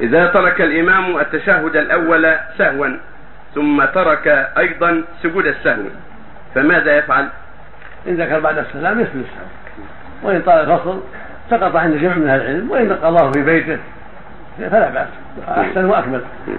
إذا ترك الإمام التشهد الأول سهوا ثم ترك أيضا سجود السهو فماذا يفعل؟ إن ذكر بعد السلام يسجد السهو. وإن طال الفصل سقط عند جمع من أهل العلم وإن قضاه في بيته فلا بأس نعم. أحسن وأكمل. نعم.